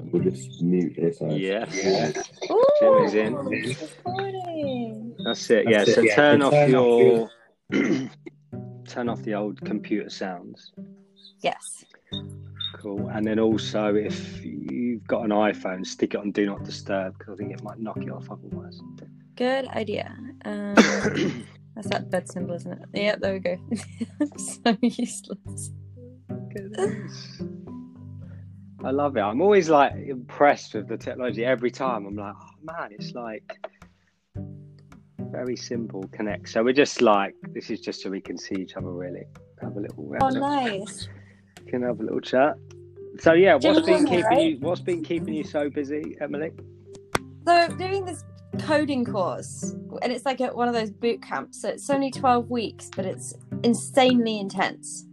guys. We'll just mute here. So Yeah. Ooh, Jimmy's in. That's it. Yeah. That's so it, yeah. turn So off turn your off turn off the old computer sounds. Yes. Cool. And then also, if you've got an iPhone, stick it on Do Not Disturb because I think it might knock it off otherwise. Good idea. Um, that's that bed symbol, isn't it? Yeah, there we go. so useless. I love it. I'm always like impressed with the technology every time. I'm like, oh man, it's like very simple connect. So we're just like, this is just so we can see each other really. Have a little, Oh, little- nice. can have a little chat. So yeah, what's been in keeping right? you? What's been keeping you so busy, Emily? So doing this coding course, and it's like at one of those boot camps. So it's only twelve weeks, but it's insanely intense.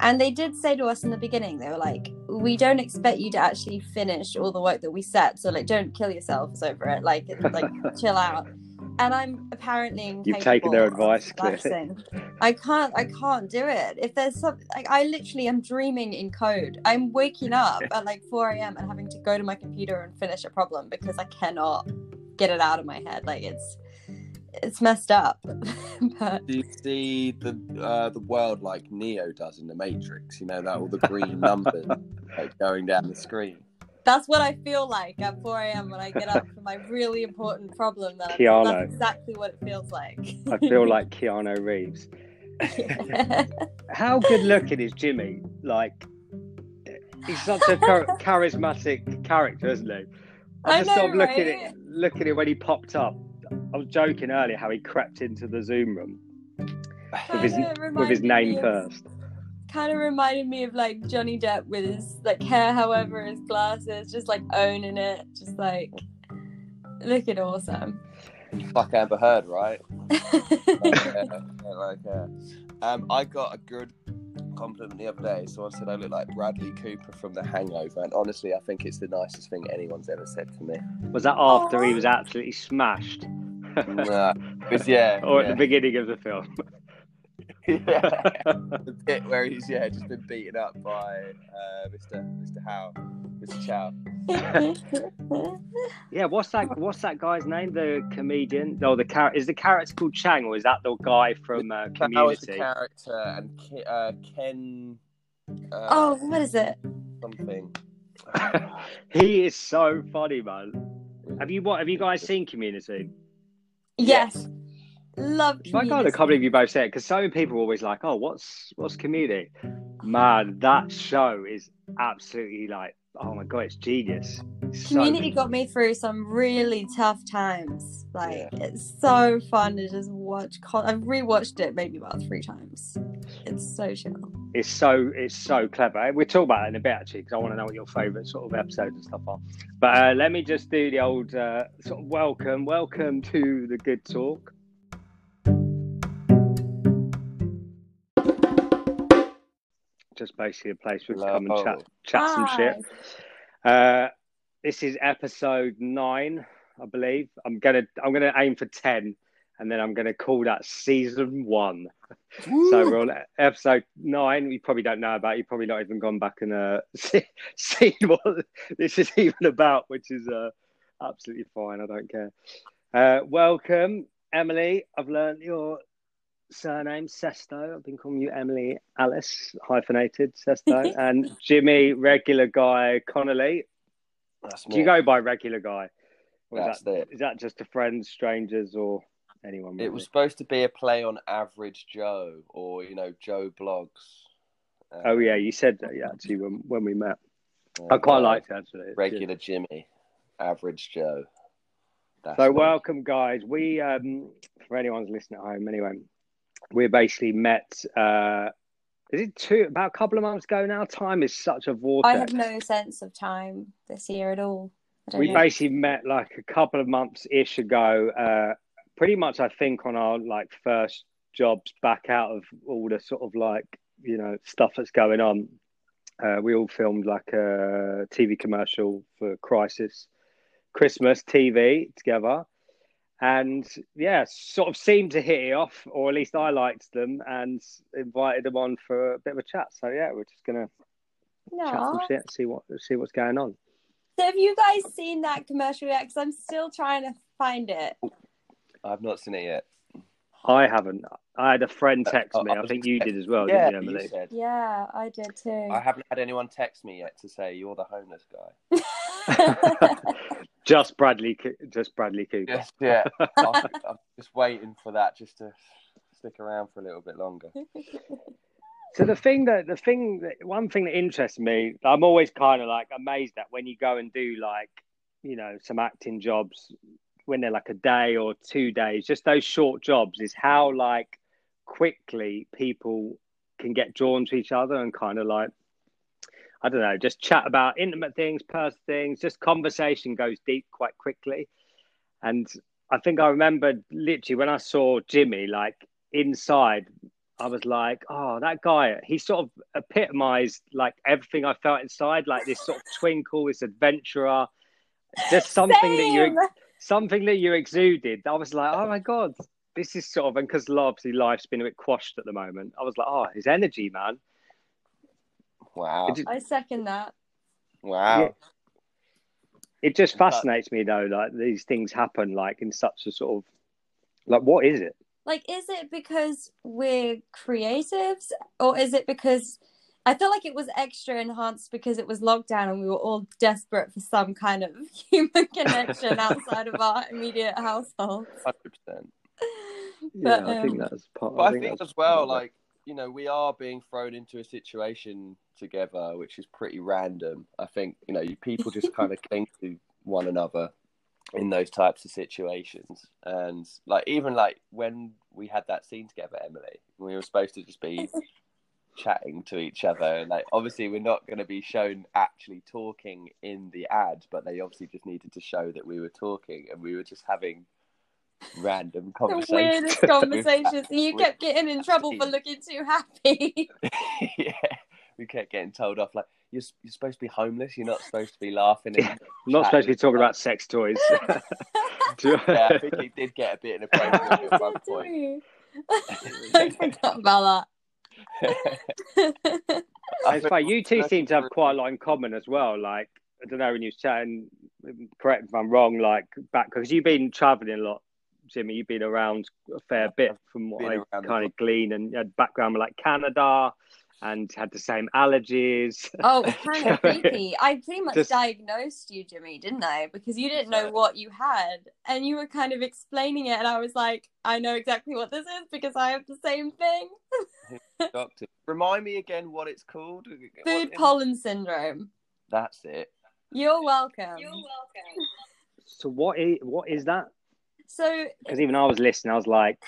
And they did say to us in the beginning, they were like, "We don't expect you to actually finish all the work that we set. So like, don't kill yourselves over it. Like, like chill out." And I'm apparently You've taken their advice, clearly. I can't. I can't do it. If there's something, like, I literally am dreaming in code. I'm waking up at like 4 a.m. and having to go to my computer and finish a problem because I cannot get it out of my head. Like it's, it's messed up. but Do you see the uh, the world like Neo does in the Matrix? You know that all the green numbers like going down the screen. that's what I feel like at 4 a.m. when I get up for my really important problem. That Keanu. that's exactly what it feels like. I feel like Keanu Reeves. How good looking is Jimmy? Like, he's such a char- charismatic character, isn't he? I I just know, sort of looking right? at looking at it when he popped up. I was joking earlier how he crept into the Zoom room with his with his name first. kind of reminded me of like Johnny Depp with his like hair, however, his glasses, just like owning it, just like looking awesome. Fuck Amber Heard, right? Like, uh, like, uh, um, I got a good compliment the other day. Someone said I look like Bradley Cooper from The Hangover, and honestly, I think it's the nicest thing anyone's ever said to me. Was that after he Oh. was absolutely smashed, Nah, but yeah, or at yeah. the beginning of the film? yeah. the bit where he's yeah just been beaten up by uh, Mr. Mr. Howe, Mr. Chow. Yeah, what's that? What's that guy's name? The comedian? No, the character is the character called Chang, or is that the guy from uh, Chow is the Community? character, and Ki- uh, Ken. Uh, oh, what is it? something. he is so funny, man. Have you what? Have you guys seen Community? Yes, love. I kind of can't believe you both said it because so many people are always like, "Oh, what's what's Community?" Man, that show is absolutely like, oh my god, it's genius. It's Community good. got me through some really tough times. Like it's so fun to just watch. Con- I've rewatched it maybe about three times. It's so chill. It's so it's so clever. We'll talk about it in a bit actually because I want to know what your favourite sort of episodes and stuff are. But uh, let me just do the old uh, sort of welcome, welcome to the good talk. Just basically a place we can come and chat, chat some shit. Uh, this is episode nine, I believe. I'm gonna I'm gonna aim for ten, and then I'm gonna call that season one. So we're on episode nine. You probably don't know about. You've probably not even gone back and uh, see, seen what this is even about, which is uh, absolutely fine. I don't care. Uh, welcome, Emily. I've learned your surname Sesto. I've been calling you Emily Alice hyphenated Sesto, and Jimmy regular guy Connolly. That's Do you go by regular guy? That's is that, it. is that just to friends, strangers, or anyone? It was supposed to be a play on Average Joe, or you know Joe Bloggs. Uh, Oh yeah, you said that. Yeah, actually, when when we met, uh, I quite uh, liked it actually. It's good. regular Jimmy, Average Joe. That's So me. welcome, guys. We, um, for anyone's listening at home, anyway, we basically met. Uh, is it two? About a couple of months ago now. Time is such a vortex. I have no sense of time this year at all. We know. basically met like a couple of months ish ago. Uh, pretty much, I think, on our like first jobs back out of all the sort of like you know stuff that's going on. Uh, we all filmed like a TV commercial for Crisis, Christmas TV together, and yeah, sort of seemed to hit it off, or at least I liked them and invited them on for a bit of a chat. So yeah, we're just gonna chat some Aw. shit, see what see what's going on. So have you guys seen that commercial yet? Because I'm still trying to find it. I've not seen it yet. I haven't. I had a friend text Uh, me. I I think you did as well, yeah, didn't you, you Emily? said. Yeah, I did too. I haven't had anyone text me yet to say you're the homeless guy. just Bradley, just Bradley Cooper. Yes, yeah. I'm, I'm just waiting for that just to stick around for a little bit longer. So the thing that the thing that one thing that interests me, I'm always kind of like amazed at when you go and do like you know some acting jobs when they're like a day or two days, just those short jobs, is how like quickly people can get drawn to each other and kind of like I don't know, just chat about intimate things, personal things, just conversation goes deep quite quickly. And I think I remember literally when I saw Jimmy, like inside, I was like, oh, that guy, he sort of epitomized like everything I felt inside, like this sort of twinkle, this adventurer, just something that you something that you exuded. I was like, oh my god, this is sort of, and because obviously life's been a bit quashed at the moment, I was like, oh, his energy, man. Wow. Just, I second that. Wow. it just fascinates me though, like these things happen like in such a sort of, like, what is it? Like, is it because we're creatives, or is it because I feel like it was extra enhanced because it was lockdown and we were all desperate for some kind of human connection outside of our immediate household? Hundred percent. Yeah, But, I think um, that's part. But I think, that's as well, part of it. like you know, we are being thrown into a situation together, which is pretty random. I think you know, people just kind of cling to one another in those types of situations, and like even like when we had that scene together, Emily, we were supposed to just be chatting to each other, and like obviously we're not going to be shown actually talking in the ad, but they obviously just needed to show that we were talking, and we were just having random conversations. the conversations. weirdest conversations. You with- kept getting in trouble for looking too happy. yeah, we kept getting told off like you're you're supposed to be homeless. You're not supposed to be laughing. And, I'm not supposed to be talking about sex toys. yeah, I think he did get a bit inappropriate at one point. I forgot about that. it's funny. You two seem to have quite a lot in common as well. Like I don't know when you were chatting. Correct me if I'm wrong. Like back because you've been traveling a lot, Jimmy. You've been around a fair bit from what Been I kind of glean and you had background with like Canada and had the same allergies. Oh, kind of creepy. I pretty much Just- diagnosed you, Jimmy, didn't I? Because you didn't know what you had, and you were kind of explaining it, and I was like, I know exactly what this is because I have the same thing. Doctor, remind me again what it's called. Food What- pollen syndrome. That's it. You're welcome. You're welcome. so what is what is that? So Because even I was listening, I was like,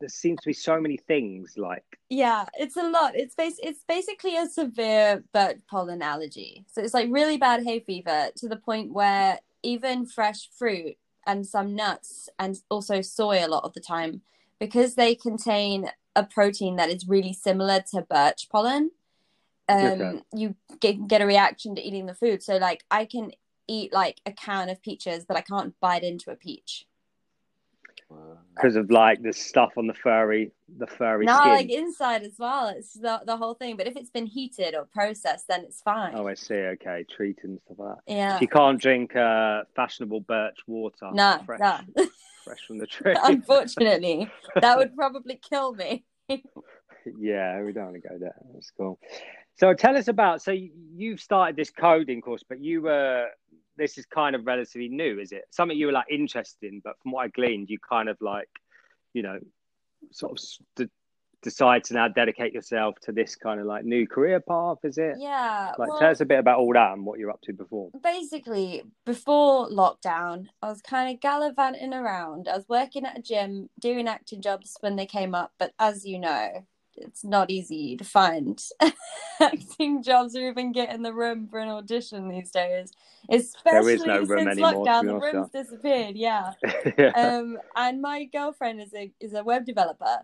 there seems to be so many things. Like yeah, it's a lot. It's bas- it's basically a severe birch pollen allergy. So it's like really bad hay fever to the point where even fresh fruit and some nuts and also soy a lot of the time because they contain a protein that is really similar to birch pollen. Um, Okay. you get get a reaction to eating the food. So like I can eat like a can of peaches, but I can't bite into a peach. Because of like the stuff on the furry, the furry No, skin. like inside as well. It's the the whole thing. But if it's been heated or processed, then it's fine. Oh, I see. Okay, treating and stuff like that. yeah. You can't drink uh, fashionable birch water. No, fresh, no. fresh from the tree. Unfortunately, that would probably kill me. yeah, we don't want to go there. That's cool. So tell us about. So you've started this coding course, but you were. This is kind of relatively new, is it? Something you were like interested in, but from what I gleaned, you kind of like, you know, sort of st- decide to now dedicate yourself to this kind of like new career path. Is it? Yeah. Like, well, tell us a bit about all that and what you're up to before. basically, before lockdown, I was kind of gallivanting around. I was working at a gym, doing acting jobs when they came up. But as you know, it's not easy to find acting jobs or even get in the room for an audition these days. Especially no room since anymore, lockdown, the honest, room's disappeared. Yeah. yeah. um, and my girlfriend is a is a web developer,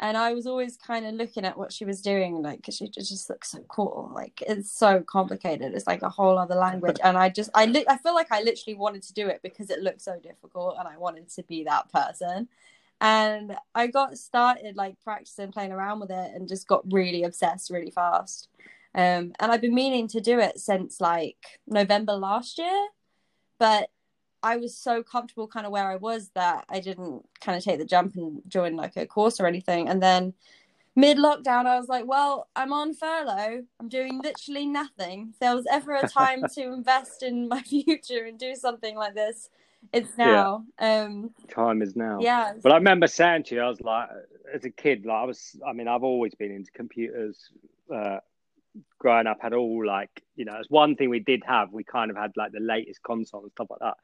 and I was always kind of looking at what she was doing, like 'cause she just just looks so cool. Like it's so complicated. It's like a whole other language, and I just I li- I feel like I literally wanted to do it because it looked so difficult, and I wanted to be that person. And I got started like practicing playing around with it, and just got really obsessed really fast. Um, and I've been meaning to do it since like November last year, but I was so comfortable kind of where I was that I didn't kind of take the jump and join like a course or anything. And then mid lockdown, I was like, well, I'm on furlough. I'm doing literally nothing. If there was ever a time to invest in my future and do something like this, it's now. Yeah. Um, time is now. Yeah. But I remember saying to you, I was like, as a kid, like I was, I mean, I've always been into computers. Uh, growing up, had all like, you know, it's one thing we did have. We kind of had like the latest console and stuff like that.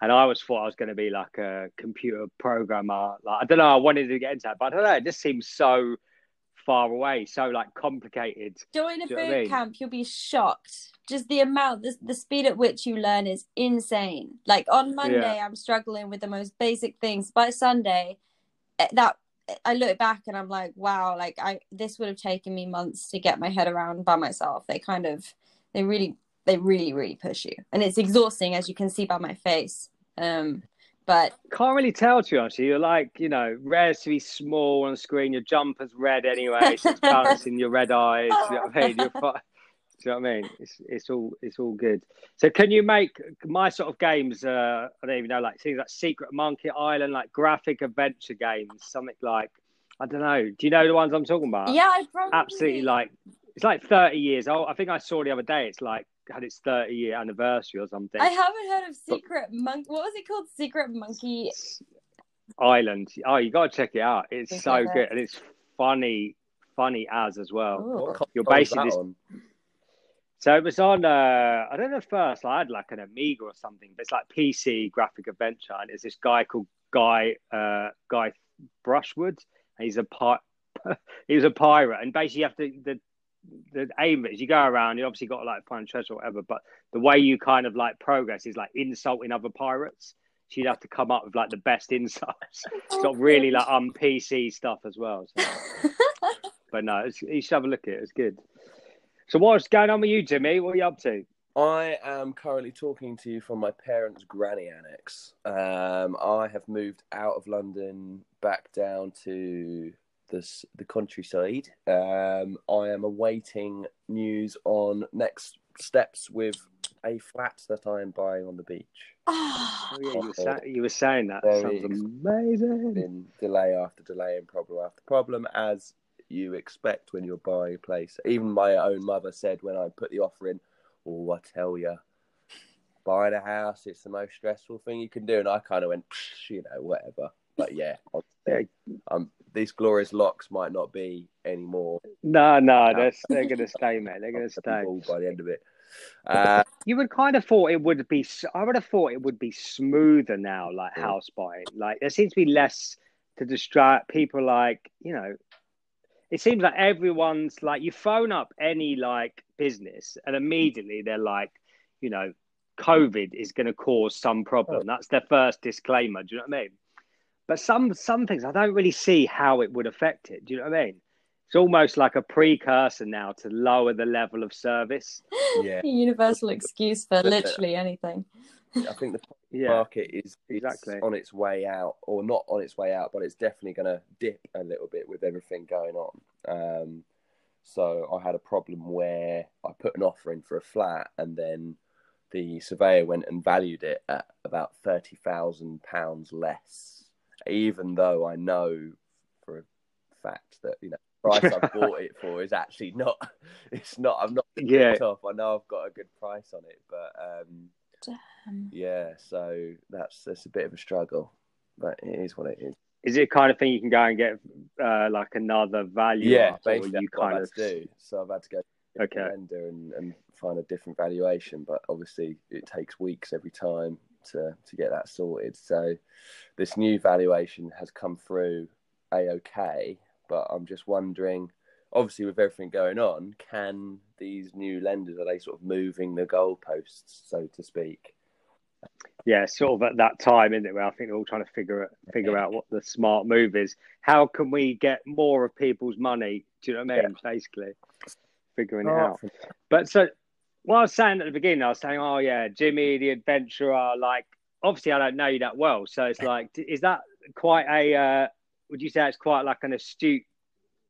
And I always thought I was going to be like a computer programmer. Like I don't know, I wanted to get into that, but I don't know. It just seems so far away, so like complicated. Join a boot I mean? camp, you'll be shocked. Just the amount, the, the speed at which you learn is insane. Like on Monday, yeah. I'm struggling with the most basic things. By Sunday, eh, that I look back and I'm like, wow, like I this would have taken me months to get my head around by myself. They kind of, they really, they really, really push you, and it's exhausting as you can see by my face. Um, but can't really tell to you honestly. You're like, you know, relatively small on screen. Your jumper's red anyway, so it's balancing your red eyes. You know I mean? You're fine. Do you know what I mean? It's it's all it's all good. So can you make my sort of games? Uh, I don't even know, like things like Secret Monkey Island, like graphic adventure games, something like I don't know. Do you know the ones I'm talking about? Yeah, I probably absolutely like. It's like 30 years old. I think I saw the other day. It's like had its 30 year anniversary or something. I haven't heard of Secret Monkey. What was it called? Secret Monkey Island. Oh, you got to check it out. It's so good and it's funny, funny as as well. You're basically this... So it was on. Uh, I don't know first. I had like an Amiga or something, but it's like PC graphic adventure, and it's this guy called Guy uh, Guy Brushwood. And he's a pi- he was a pirate, and basically you have to the the aim is you go around, you obviously got to like find treasure or whatever, but the way you kind of like progress is like insulting other pirates. So you'd have to come up with like the best insults. Got really like um PC stuff as well. So. but no, you should have a look at it. It's good. So what's going on with you, Jimmy? What are you up to? I am currently talking to you from my parents' granny annex. Um, I have moved out of London back down to the the countryside. Um, I am awaiting news on next steps with a flat that I am buying on the beach. Oh, yeah, you, were sa- you, were saying that. Sounds amazing. Been delay after delay and problem after problem, as you expect when you're buying a place. Even my own mother said when I put the offer in, "Oh, I tell you." Buying a house, it's the most stressful thing you can do. And I kind of went, you know, whatever. But yeah, um, these glorious locks might not be anymore. No, no, they're, they're going to stay, mate. They're going to stay by the end of it. Uh, you would kind of thought it would be. I would have thought it would be smoother now, like house buying. Like there seems to be less to distract people. Like you know, it seems like everyone's like you phone up any like business, and immediately they're like, you know, COVID is going to cause some problem. Oh. That's their first disclaimer. Do you know what I mean? But some some things I don't really see how it would affect it. Do you know what I mean? It's almost like a precursor now to lower the level of service. Yeah, universal excuse for uh, literally anything. I think the yeah, market is exactly on its way out, or not on its way out, but it's definitely going to dip a little bit with everything going on. Um, so I had a problem where I put an offer in for a flat, and then the surveyor went and valued it at about thirty thousand pounds less even though I know for a fact that you know price I bought it for is actually not. It's not. I'm not yeah. off. I know I've got a good price on it, but um, Damn. yeah. So that's that's a bit of a struggle, but it is what it is. Is it kind of thing you can go and get uh, like another value? Yeah, basically, you kind of do. So I've had to go okay. lender and, and find a different valuation, but obviously it takes weeks every time to to get that sorted. So this new valuation has come through a okay, but I'm just wondering. Obviously, with everything going on, can these new lenders are they sort of moving the goalposts, so to speak? Yeah, sort of at that time, isn't it? Where I think they're all trying to figure figure out what the smart move is. How can we get more of people's money? Do you know what I mean? Yeah. Basically, figuring oh, it out. But so what I was saying at the beginning, I was saying, oh yeah, Jimmy the adventurer. Like, obviously, I don't know you that well, so it's like, is that quite a? Uh, would you say it's quite like an astute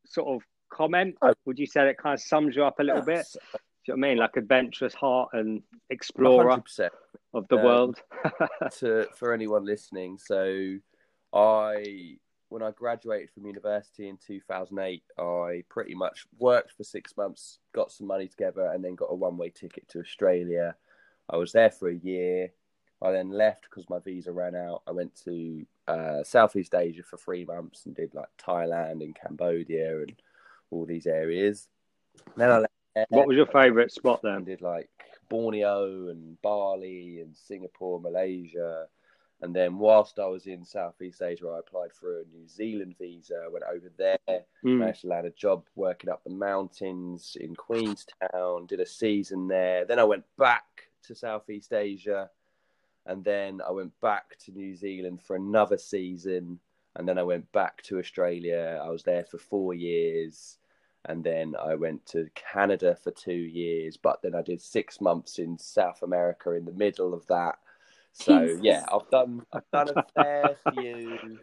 sort of comment? Would you say that kind of sums you up a little bit? Do you know what I mean? Like adventurous heart and explorer 100%. of the Um, world. to for anyone listening. So, I when I graduated from university in 2008, I pretty much worked for six months, got some money together, and then got a one way ticket to Australia. I was there for a year. I then left because my visa ran out. I went to uh, Southeast Asia for three months and did like Thailand and Cambodia and all these areas. Then I left what was your favourite spot then? did like Borneo and Bali and Singapore, Malaysia. And then whilst I was in Southeast Asia, I applied for a New Zealand visa, went over there, Mm. managed to land a job working up the mountains in Queenstown, did a season there. Then I went back to Southeast Asia, and then I went back to New Zealand for another season, and then I went back to Australia. I was there for four years, and then I went to Canada for two years, but then I did six months in South America in the middle of that. So Jesus. yeah, I've done I've done a fair few.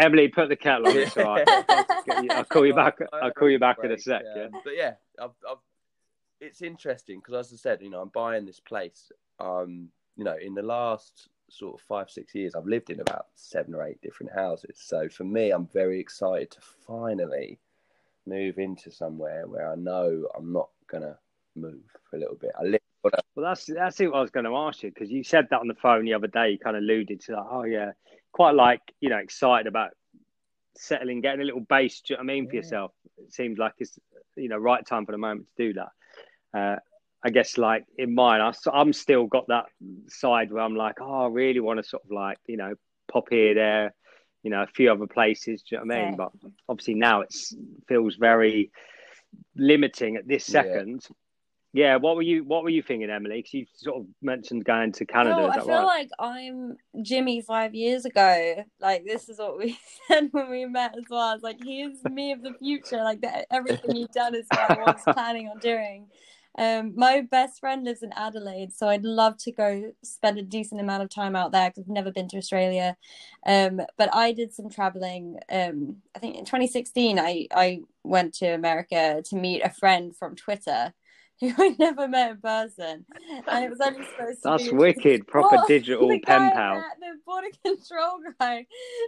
Emily, put the kettle on. It's all right. I'll call you back. I'll call you back in a Break, sec. Yeah. um, But yeah, I've, I've, it's interesting because, as I said, you know, I'm buying this place. Um, you know, in the last sort of five, six years, I've lived in about seven or eight different houses. So for me, I'm very excited to finally move into somewhere where I know I'm not gonna move for a little bit. I live Well, that's that's what I was going to ask you because you said that on the phone the other day. You kind of alluded to that. oh yeah, quite like you know excited about settling, getting a little base. Do you know what I mean for yourself? It seems like it's you know right time for the moment to do that. Uh, I guess like in mine, I, I'm still got that side where I'm like, oh, I really want to sort of like you know pop here, there, you know, a few other places. Do you know what I mean? Yeah. But obviously now it feels very limiting at this second. Yeah, what were you what were you thinking, Emily? Because you sort of mentioned going to Canada. Oh, no, I feel right? like I'm Jimmy five years ago. Like this is what we said when we met as well. It's like he is me of the future. Like that, everything you've done is what I was planning on doing. Um, my best friend lives in Adelaide, so I'd love to go spend a decent amount of time out there because I've never been to Australia. Um, but I did some traveling. Um, I think in 2016, I I went to America to meet a friend from Twitter who I never met in person, and it was only supposed to That's be wicked, oh, proper Well, digital the pen pal. at The border control guy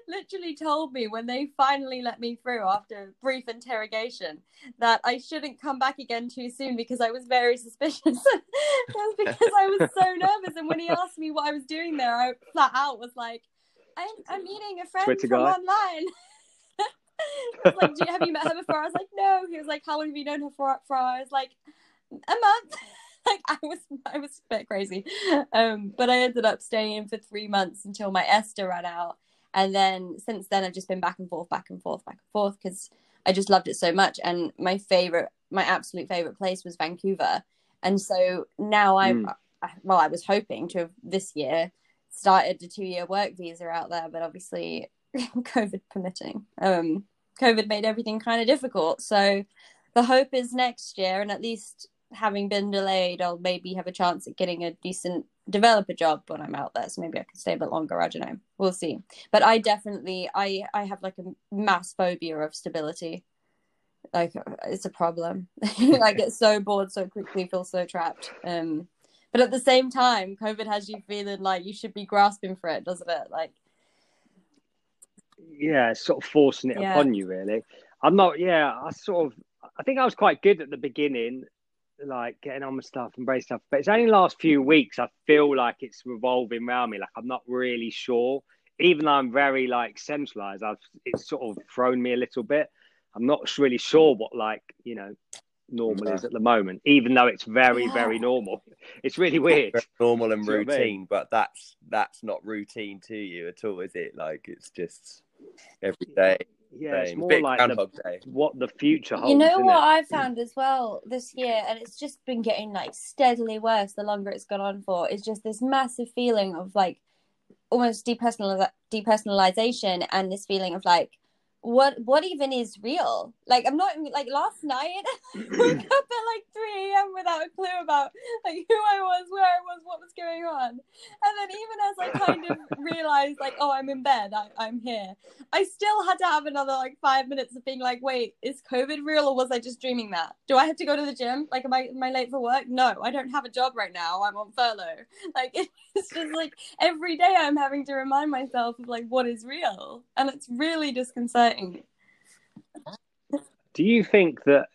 literally told me when they finally let me through after a brief interrogation that I shouldn't come back again too soon because I was very suspicious. That's because I was so nervous. And when he asked me what I was doing there, I flat out was like, I'm, I'm meeting a friend Twitter from guy? online. Was like, Do you, have you met her before? I was like, no. He was like, how long have you known her for? for? I was like, a month. like I was, I was a bit crazy. Um, but I ended up staying for three months until my ESTA ran out, and then since then I've just been back and forth, back and forth, back and forth because I just loved it so much. And my favorite, my absolute favorite place was Vancouver, and so now I'm, I, well, I was hoping to have this year started a two year work visa out there, but obviously COVID permitting. Um, COVID made everything kind of difficult. So the hope is next year, and at least having been delayed, I'll maybe have a chance at getting a decent developer job when I'm out there. So maybe I can stay a bit longer. I don't know. We'll see. But I definitely, I, I have like a mass phobia of stability. Like it's a problem. I get so bored so quickly, feel so trapped. Um, but at the same time, COVID has you feeling like you should be grasping for it, doesn't it? Like yeah, sort of forcing it Yeah. upon you, really. I'm not, yeah, I sort of, I think I was quite good at the beginning, like getting on with stuff and brace stuff, but it's only the last few weeks I feel like it's revolving around me. Like I'm not really sure, even though I'm very like centralized, I've, it's sort of thrown me a little bit. I'm not really sure what like, you know, normal is at the moment, even though it's very, very normal. It's really weird. very normal and Do you know what I mean? routine, but that's that's not routine to you at all, is it? Like it's just every day. Yeah, it's more like the, Day. what the future holds. you know what it? I found as well this year, and it's just been getting like steadily worse the longer it's gone on for. Is just this massive feeling of like almost depersonal depersonalization and this feeling of like what what even is real like i'm not like last night i woke up at like 3 a.m a.m. without a clue about like who I was, where I was, what was going on. And then even as I kind of realized like, oh, I'm in bed, I, I'm here, I still had to have another like five minutes of being like, wait, is COVID real or was I just dreaming that? Do I have to go to the gym? Like, am I am I late for work? No, I don't have a job right now. I'm on furlough. Like it's just like every day I'm having to remind myself of like what is real. And it's really disconcerting. Do you think that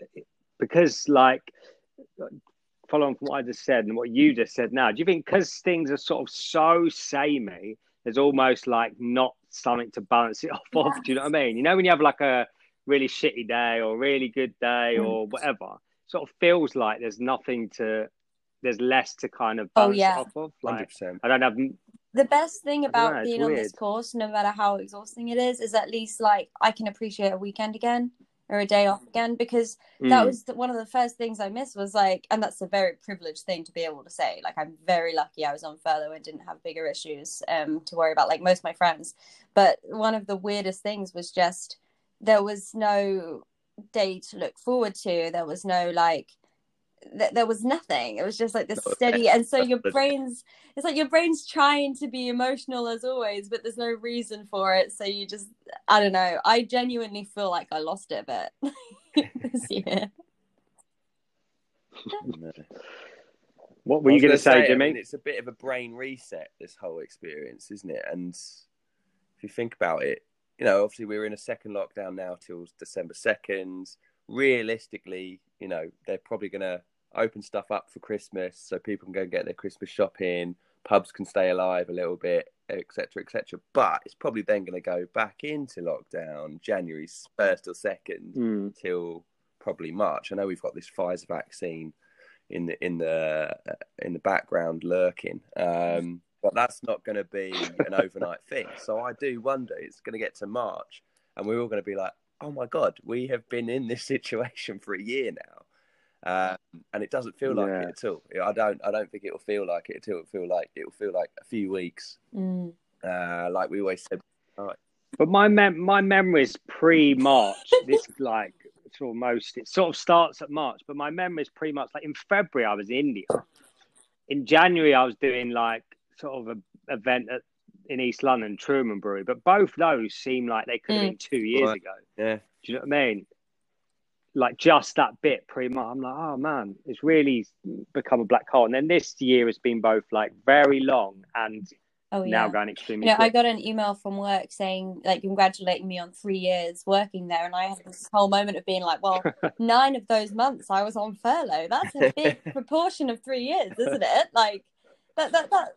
because, like, following from what I just said and what you just said now, do you think because things are sort of so samey, there's almost like not something to balance it off yes. of? Do you know what I mean? You know, when you have like a really shitty day or really good day mm. or whatever, sort of feels like there's nothing to, there's less to kind of oh, balance oh, yeah. it off of. Like, 100%. I don't have the best thing about know, being on this course, no matter how exhausting it is, is at least like I can appreciate a weekend again or a day off again because mm. that was the, one of the first things I missed was like, and that's a very privileged thing to be able to say. Like, I'm very lucky I was on furlough and didn't have bigger issues um, to worry about, like most of my friends. But one of the weirdest things was just there was no day to look forward to. There was no like th- there was nothing. It was just like this steady, and so your brain's it's like your brain's trying to be emotional as always, but there's no reason for it. So you just I don't know. I genuinely feel like I lost it a bit this year. What were you going to say, say, Jimmy? I mean, it's a bit of a brain reset, this whole experience, isn't it? And if you think about it, you know, obviously we're in a second lockdown now till December 2nd. Realistically, you know, they're probably going to open stuff up for Christmas so people can go and get their Christmas shopping, pubs can stay alive a little bit, etc., etc. But it's probably then going to go back into lockdown January first or second mm. till probably March. I know we've got this Pfizer vaccine in the in the uh, in the background lurking. Um, but that's not going to be an overnight thing. So I do wonder it's going to get to March and we're all going to be like, oh my god, we have been in this situation for a year now. Um, and it doesn't feel like yeah. it at all. I don't. I don't think it will feel like it at all. It'll feel like it will feel like a few weeks. Mm. Uh, like we always said. But my mem- my memory is pre March. this like it's almost it sort of starts at March, but my memory is pretty much like in February I was in India. In January I was doing like sort of a event at in East London, Truman Brewery. But both those seem like they could have mm. been two years right. ago. Yeah. Do you know what I mean? Like just that bit pretty much. I'm like, oh man, it's really become a black hole. And then this year has been both like very long and oh, yeah. now going extremely. Yeah. I got an email from work saying like congratulating me on three years working there, and I had this whole moment of being like, well, nine of those months I was on furlough. That's a big proportion of three years, isn't it? Like that that that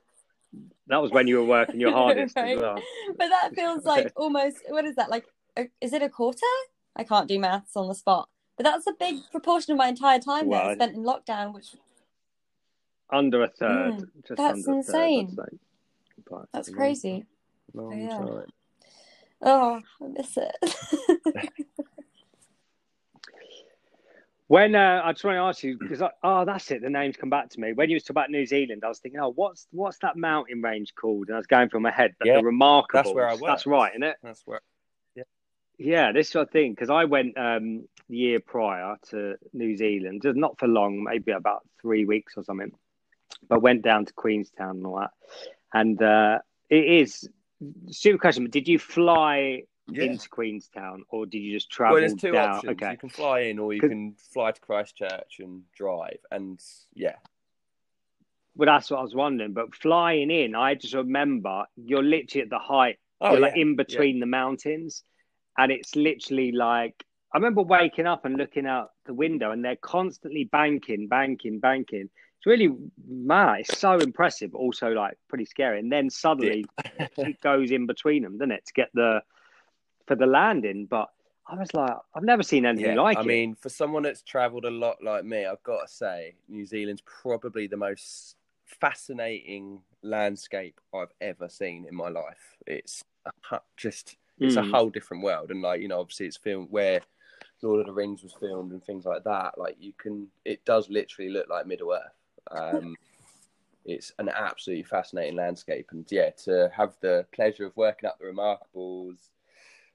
that was when you were working your hardest right. as well. But that feels like almost what is that like? A, is it a quarter? I can't do maths on the spot, but that's a big proportion of my entire time well, I spent in lockdown, which under a third. Mm, that's insane. Third, that's crazy. Long oh, yeah. Oh, I miss it. When uh, I just want to ask you because oh that's it the names come back to me when you was talking about New Zealand I was thinking oh what's what's that mountain range called and I was going through my head yeah, the remarkable that's where I went that's right isn't it that's where yeah yeah this is what I think because I went um, the year prior to New Zealand just not for long maybe about three weeks or something but went down to Queenstown and all that and uh, it is super question but did you fly yeah. into Queenstown, or did you just travel? Well, there's two down? options. Okay. You can fly in, or you can fly to Christchurch and drive. And yeah, well, that's what I was wondering. But flying in, I just remember you're literally at the height, oh, you're yeah. like in between yeah. the mountains, and it's literally like I remember waking up and looking out the window, and they're constantly banking, banking, banking. It's really mad. It's so impressive, also like pretty scary. And then suddenly it goes in between them, doesn't it, to get the for the landing, but I was like, I've never seen anything yeah, like I it. I mean, for someone that's travelled a lot like me, I've got to say, New Zealand's probably the most fascinating landscape I've ever seen in my life. It's uh, just, it's mm. a whole different world, and like you know, obviously, it's filmed where Lord of the Rings was filmed and things like that. Like you can, it does literally look like Middle Earth. Um, it's an absolutely fascinating landscape, and yeah, to have the pleasure of working up the Remarkables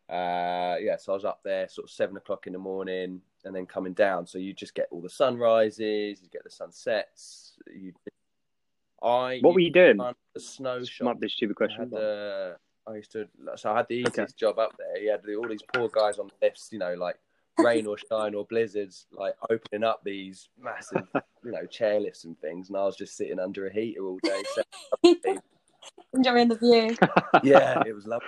uh, yeah, so I was up there sort of seven o'clock in the morning. and then coming down. So you just get all the sunrises, you get the sunsets. You, I what were you doing? The snow shop. Might be a stupid question. Had the, I used to, so I had the easiest okay. job up there. You had all these poor guys on lifts, you know, like rain or shine or blizzards, like opening up these massive, you know, chair lifts and things, and I was just sitting under a heater all day. Enjoying the view. yeah, it was lovely.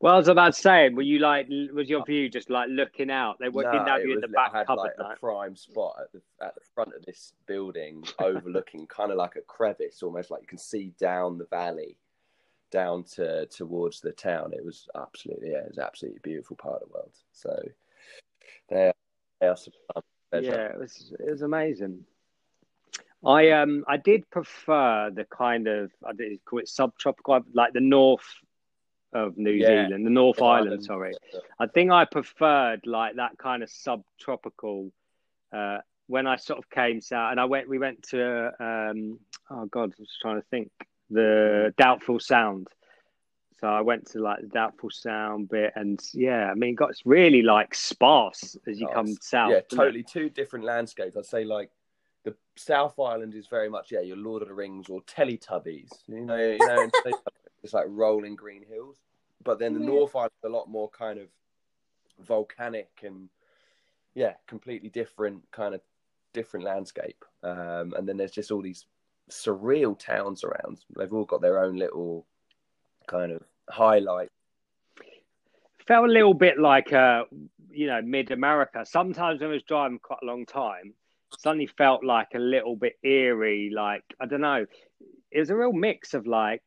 Well, I was about to say, were you like, was your view just like looking out? They were, no, didn't have you in the back I had cupboard, like a prime spot at the at the front of this building, overlooking kind of like a crevice, almost like you can see down the valley, down to towards the town. It was absolutely, yeah, it was absolutely beautiful part of the world. So, there, there yeah, it was it was amazing. I um I did prefer the kind of I did call it subtropical, like the north of New yeah. Zealand, the North Island, Island. Sorry, I think I preferred like that kind of subtropical. Uh, when I sort of came south, and I went, we went to, um, oh God, I was trying to think, the Doubtful Sound. So I went to like the Doubtful Sound bit, and yeah, I mean, got it's really like sparse as you oh, come south. Yeah, totally it? two different landscapes. I'd say like the South Island is very much yeah, your Lord of the Rings or Teletubbies. You know, you know, it's like rolling green hills. But then the North Island is a lot more kind of volcanic and yeah, completely different kind of different landscape. Um, and then there's just all these surreal towns around. They've all got their own little kind of highlight. Felt a little bit like uh, you know, mid America. Sometimes when I was driving quite a long time, suddenly felt like a little bit eerie, like I don't know. It was a real mix of like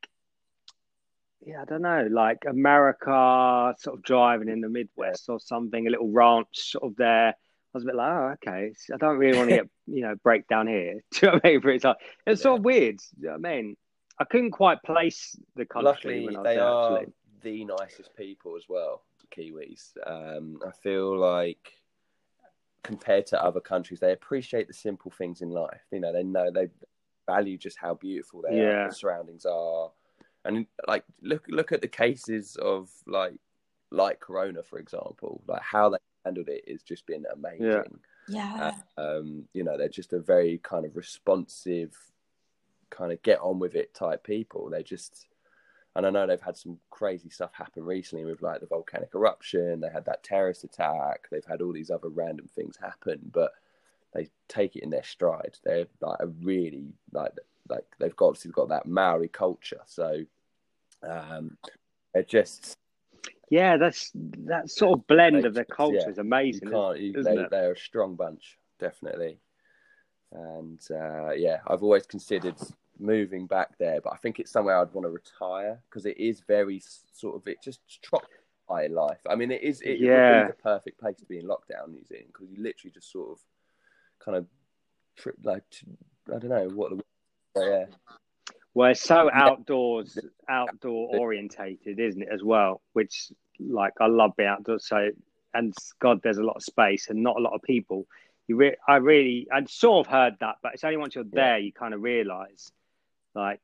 yeah, I don't know, like America, sort of driving in the Midwest or something, a little ranch sort of there. I was a bit like, oh, okay. I don't really want to get, you know, break down here. Do you know what I mean? It's, like, it's yeah. sort of weird. You know I mean? I couldn't quite place the country. Luckily, they there, are actually. the nicest people as well, Kiwis. Um, I feel like compared to other countries, they appreciate the simple things in life. You know, they know they value just how beautiful their yeah. surroundings are and like look look at the cases of like like Corona, for example, like how they handled it has just been amazing. Yeah. Yeah. Uh, um, you know, they're just a very kind of responsive, kind of get on with it type people. They just, and I know they've had some crazy stuff happen recently with like the volcanic eruption. They had that terrorist attack. They've had all these other random things happen, but they take it in their stride. They're like a really like like they've got obviously got that Maori culture, so um, it just yeah, that's that sort of blend of their culture yeah, is amazing. You you, they, they're a strong bunch, definitely. And uh, yeah, I've always considered moving back there, but I think it's somewhere I'd want to retire because it is very sort of it just trots high life. I mean, it is it yeah. the perfect place to be in lockdown, New Zealand, because you literally just sort of kind of trip like I don't know what the yeah well, so outdoors, outdoor orientated, isn't it, as well? Which, like, I love being outdoors. So, and God, there's a lot of space and not a lot of people. You, re- I really, I'd sort of heard that, but it's only once you're there you kind of realise, like,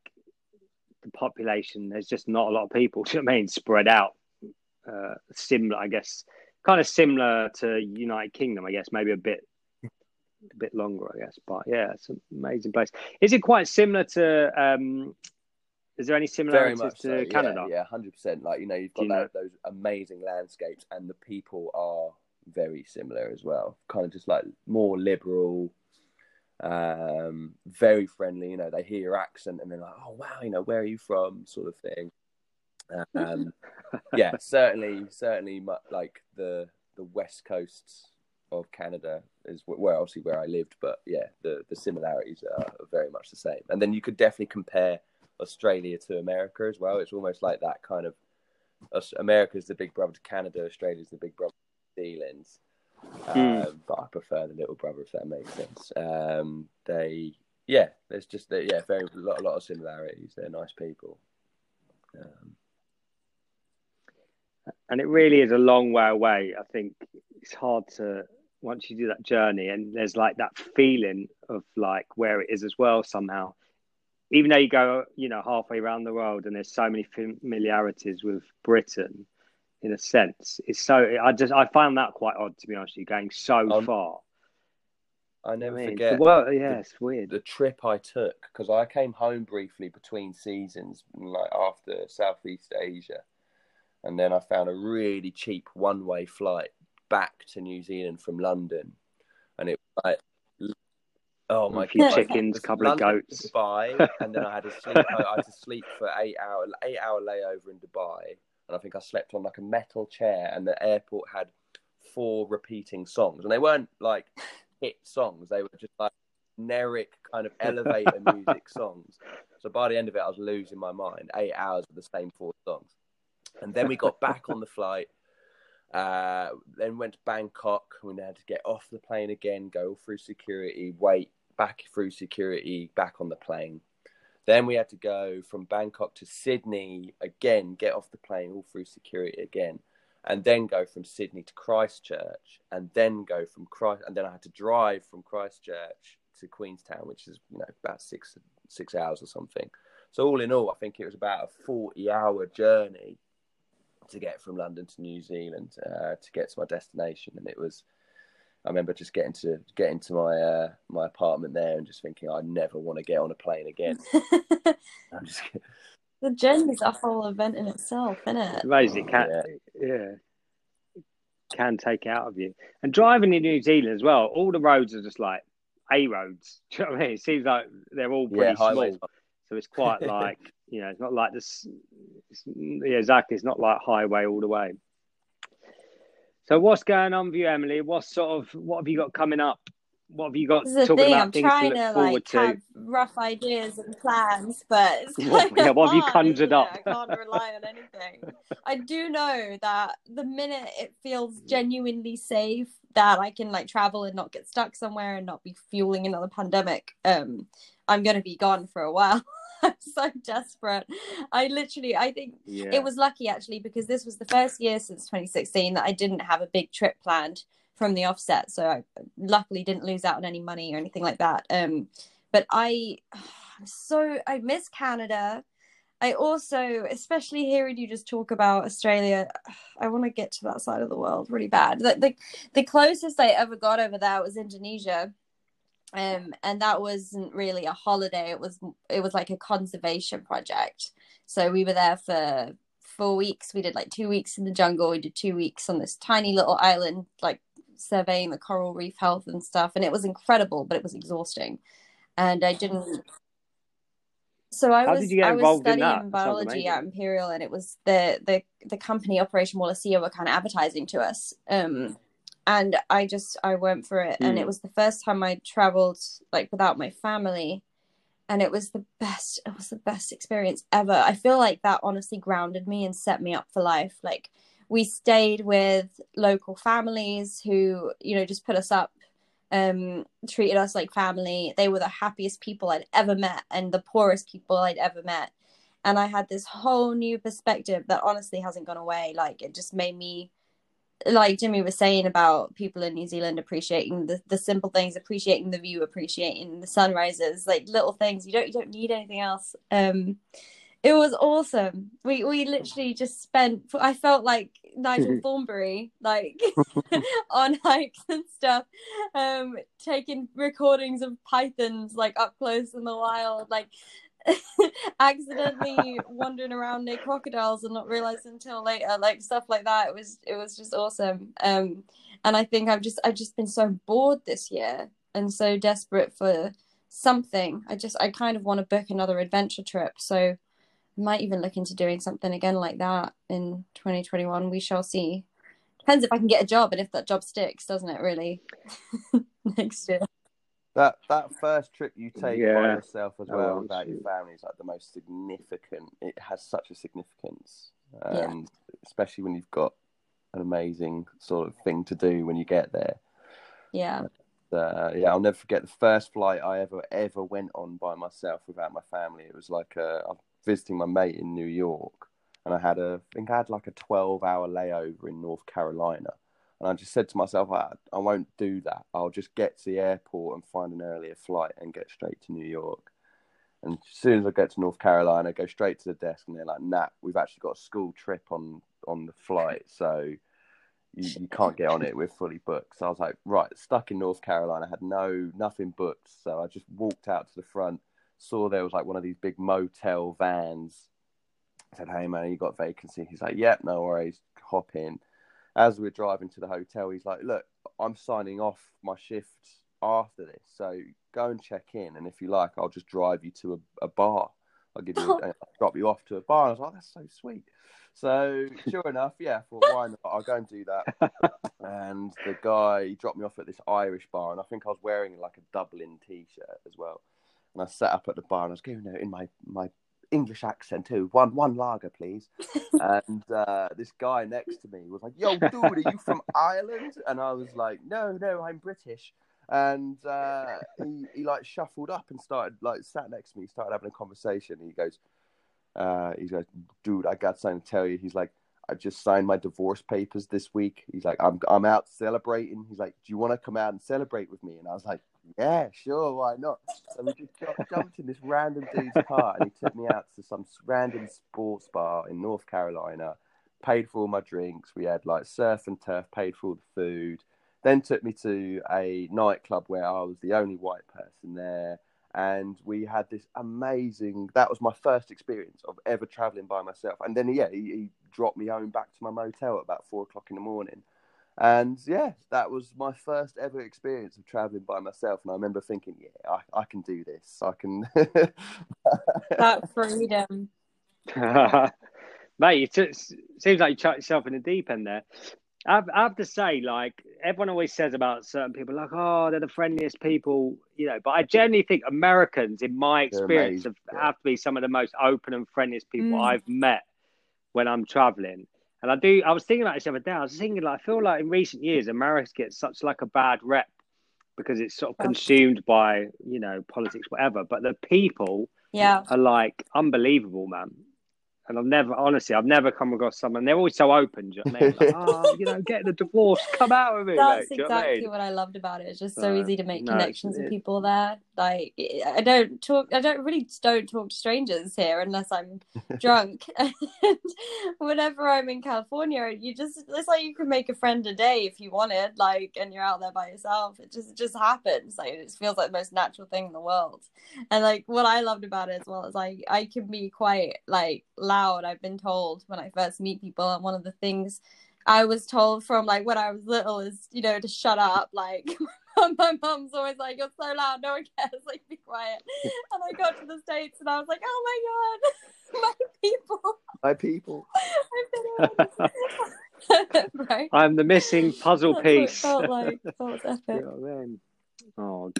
the population. There's just not a lot of people. Do you know what I mean? Spread out, uh, similar, I guess, kind of similar to United Kingdom. I guess maybe a bit a bit longer, I guess. But yeah, it's an amazing place. Is it quite similar to? Um, is there any similarities to so. Canada? Yeah, hundred percent. Like you know, you've got you that, those amazing landscapes, and the people are very similar as well. Kind of just like more liberal, um, very friendly. You know, they hear your accent and they're like, "Oh wow, you know, where are you from?" Sort of thing. Um, yeah, certainly, certainly, like the the West Coast of Canada is where obviously where I lived, but yeah, the the similarities are very much the same. And then you could definitely compare Australia to America as well. It's almost like that kind of America's the big brother to Canada, Australia's the big brother to New Zealand. Mm. Um, but I prefer the little brother if that makes sense. Um, they, yeah, there's just yeah, very a lot, a lot of similarities. They're nice people. Um, and it really is a long way away. I think it's hard to once you do that journey and there's like that feeling of like where it is as well somehow even though you go you know halfway around the world and there's so many familiarities with britain in a sense. It's so I just I found that quite odd to be honest. with You going so Um, far. I never I mean, forget Well, yeah, it's weird. the trip I took because I came home briefly between seasons, like after Southeast Asia, and then I found a really cheap one-way flight back to New Zealand from London, and it was like, oh my a few god, chickens, a couple of London to goats. Dubai, and then I had to sleep. I had to sleep for eight hour, eight hour layover in Dubai, and I think I slept on like a metal chair, and the airport had four repeating songs, and they weren't like hit songs; they were just like generic kind of elevator music songs. So by the end of it, I was losing my mind. Eight hours of the same four songs, and then we got back on the flight. Uh, then went to Bangkok. We had to get off the plane again, go through security, wait back through security, back on the plane. Then we had to go from Bangkok to Sydney again, get off the plane, all through security again, and then go from Sydney to Christchurch, and then go from Christ, and then I had to drive from Christchurch to Queenstown, which is you know about six six hours or something. So all in all, I think it was about a forty-hour journey to get from London to New Zealand uh, to get to my destination, and it was. I remember just getting to getting to my uh, my apartment there and just thinking I'd never want to get on a plane again. I'm just the journey's a whole event in itself, isn't it? Amazing. It can, yeah. It can take out of you. And driving in New Zealand as well, all the roads are just like A roads. Do you know what I mean? It seems like they're all pretty yeah, small. So it's quite like, you know, it's not like this. It's, yeah, exactly. It's not like highway all the way. So what's going on with you, Emily? What sort of, what have you got coming up? What have you got This is the talking thing. about I'm things trying to to like to? have rough ideas and plans, but it's What- kind yeah, of what have you conjured up? I can't rely on anything. I do know that the minute it feels genuinely safe that I can like travel and not get stuck somewhere and not be fueling another pandemic, um, I'm gonna be gone for a while. I'm so desperate. I literally, I think Yeah. it was lucky actually because this was the first year since 2016 that I didn't have a big trip planned from the offset. So I luckily didn't lose out on any money or anything like that. Um, but I, I'm so I miss Canada. I also, especially hearing you just talk about Australia, I want to get to that side of the world really bad. The, the, the closest I ever got over there was Indonesia um and that wasn't really a holiday it was it was like a conservation project. So we were there for four weeks we did like two weeks in the jungle we did two weeks on this tiny little island like surveying the coral reef health and stuff and it was incredible but it was exhausting. And i didn't so i How was did you get i was studying that? That sounds biology at imperial and it was the the the company operation wallacea were kind of advertising to us. Um and I just I went for it, and Hmm. it was the first time I traveled like without my family, and it was the best. It was the best experience ever. I feel like that honestly grounded me and set me up for life. Like we stayed with local families who you know just put us up, um, treated us like family. They were the happiest people I'd ever met, and the poorest people I'd ever met. And I had this whole new perspective that honestly hasn't gone away. Like it just made me like Jimmy was saying about people in New Zealand appreciating the, the simple things, appreciating the view, appreciating the sunrises, like little things. You don't you don't need anything else. Um, it was awesome. We we literally just spent. I felt like Nigel Thornberry, like on hikes and stuff, um, taking recordings of pythons like up close in the wild, like accidentally wandering around near crocodiles and not realizing until later like stuff like that. It was it was just awesome. Um and i think i've just i've just been so bored this year and so desperate for something. I just i kind of want to book another adventure trip. So i might even look into doing something again like that in 2021 we shall see. Depends if i can get a job and if that job sticks doesn't it really? Next year That that first trip you take by yourself as Oh, well well, without your family is like the most significant. It has such a significance, Yeah. um, especially when you've got an amazing sort of thing to do when you get there. yeah Uh, yeah, I'll never forget the first flight I ever ever went on by myself without my family. It was like uh, I was visiting my mate in New York, and I had a I think I had like a twelve hour layover in North Carolina, and I just said to myself, I, I won't do that. I'll just get to the airport and find an earlier flight and get straight to New York. And as soon as I get to North Carolina, I go straight to the desk, and they're like, "Nah, we've actually got a school trip on on the flight, so you, you can't get on it. We're fully booked." So I was like, "Right, stuck in North Carolina, had no nothing booked." So I just walked out to the front, saw there was like one of these big motel vans. I said, "Hey man, you got vacancy?" He's like, "Yep, no worries, hop in." As we're driving to the hotel, he's like, "Look, I'm signing off my shift after this, so go and check in, and if you like, I'll just drive you to a, a bar. I'll give you, I'll drop you off to a bar." And I was like, "That's so sweet." So sure enough, yeah, I thought, why not? I'll go and do that. and the guy dropped me off at this Irish bar, and I think I was wearing like a Dublin t-shirt as well. And I sat up at the bar, and I was going in my my English accent too. One one lager, please. and uh, this guy next to me was like, "Yo, dude, are you from Ireland?" And I was like, "No, no, I'm British." And uh, he he like shuffled up and started like sat next to me, started having a conversation. He goes, uh, "He goes, dude, I got something to tell you." He's like, "I just signed my divorce papers this week." He's like, "I'm I'm out celebrating." He's like, "Do you want to come out and celebrate with me?" And I was like, yeah, sure, why not? So we just jumped in this random dude's car and he took me out to some random sports bar in North Carolina, paid for all my drinks. We had like surf and turf, paid for all the food. Then took me to a nightclub where I was the only white person there. And we had this amazing, that was my first experience of ever traveling by myself. And then, yeah, he, he dropped me home back to my motel at about four o'clock in the morning. And yeah, that was my first ever experience of traveling by myself. And I remember thinking, yeah, I, I can do this. I can. that freedom. Mate, it seems like you chucked yourself in the deep end there. I have, to say, like everyone always says about certain people, like, oh, they're the friendliest people, you know. But I generally think Americans, in my experience, have, yeah. have, to be some of the most open and friendliest people mm. I've met when I'm traveling. And I do. I was thinking about this the other day. I was thinking, like, I feel like in recent years, America gets such like a bad rep because it's sort of consumed by you know politics, whatever. But the people, yeah, are like unbelievable, man. And I've never, honestly, I've never come across someone. They're always so open. You know I mean? like, oh, you know, get the divorce, come out of it. That's mate. exactly you know what I loved about it. It's just so uh, easy to make no, connections with people there. Like, I don't talk. I don't really don't talk to strangers here unless I'm drunk. and whenever I'm in California, you just it's like you can make a friend a day if you wanted. Like, and you're out there by yourself. It just it just happens. Like, it feels like the most natural thing in the world. And like, what I loved about it as well is like I can be quite like loud. I've been told when I first meet people, and one of the things I was told from like when I was little is you know to shut up. Like my mom's always like, "You're so loud, no one cares. Like, be quiet." And I got to the states, and I was like, "Oh my god, my people, my people." right. I'm the missing puzzle That's piece. felt like. That was epic. you know what I mean? Oh.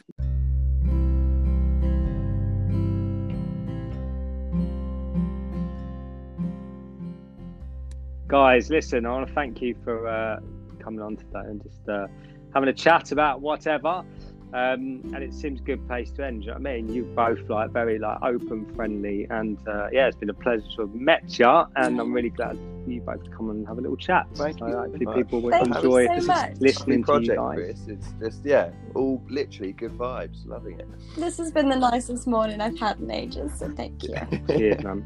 Guys, listen, I want to thank you for uh, coming on today and just uh, having a chat about whatever. Um, and it seems a good place to end. You know what I mean? You both like very like open, friendly, and uh, yeah, it's been a pleasure to have met you. And I'm really glad you both come and have a little chat. Thank so you hopefully much. people will Thank you enjoy so much. listening to project, you guys. Chris. It's just yeah, all literally good vibes. Loving it. This has been the nicest morning I've had in ages. So thank you. Cheers, man.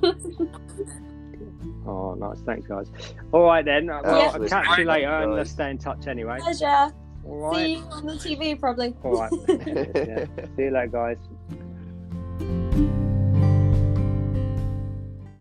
Oh, nice. Thanks, guys. All right, then. Well, Yeah. I'll catch you later and let's stay in touch anyway. Pleasure. All See you on the TV probably. All right. yeah. See you later, guys.